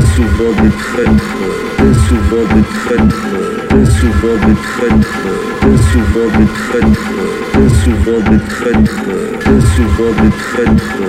souvent des traîtres, souvent des traîtres, souvent des traîtres, souvent des traîtres, souvent des traîtres, souvent des traîtres.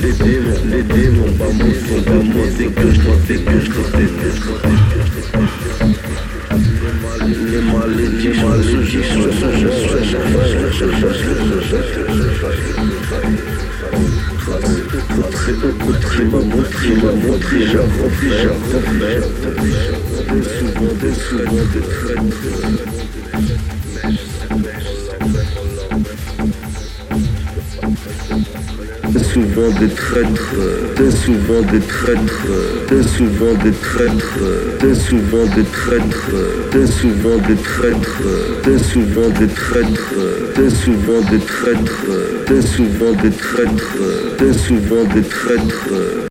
les démons, les démons, les les montrez-moi, montrez-moi, montrez-moi, des traîtres, t'es souvent des traîtres, t'es souvent des traîtres, t'es souvent des traîtres, t'es souvent des traîtres, t'es souvent des traîtres, t'es souvent des traîtres, t'es souvent des traîtres,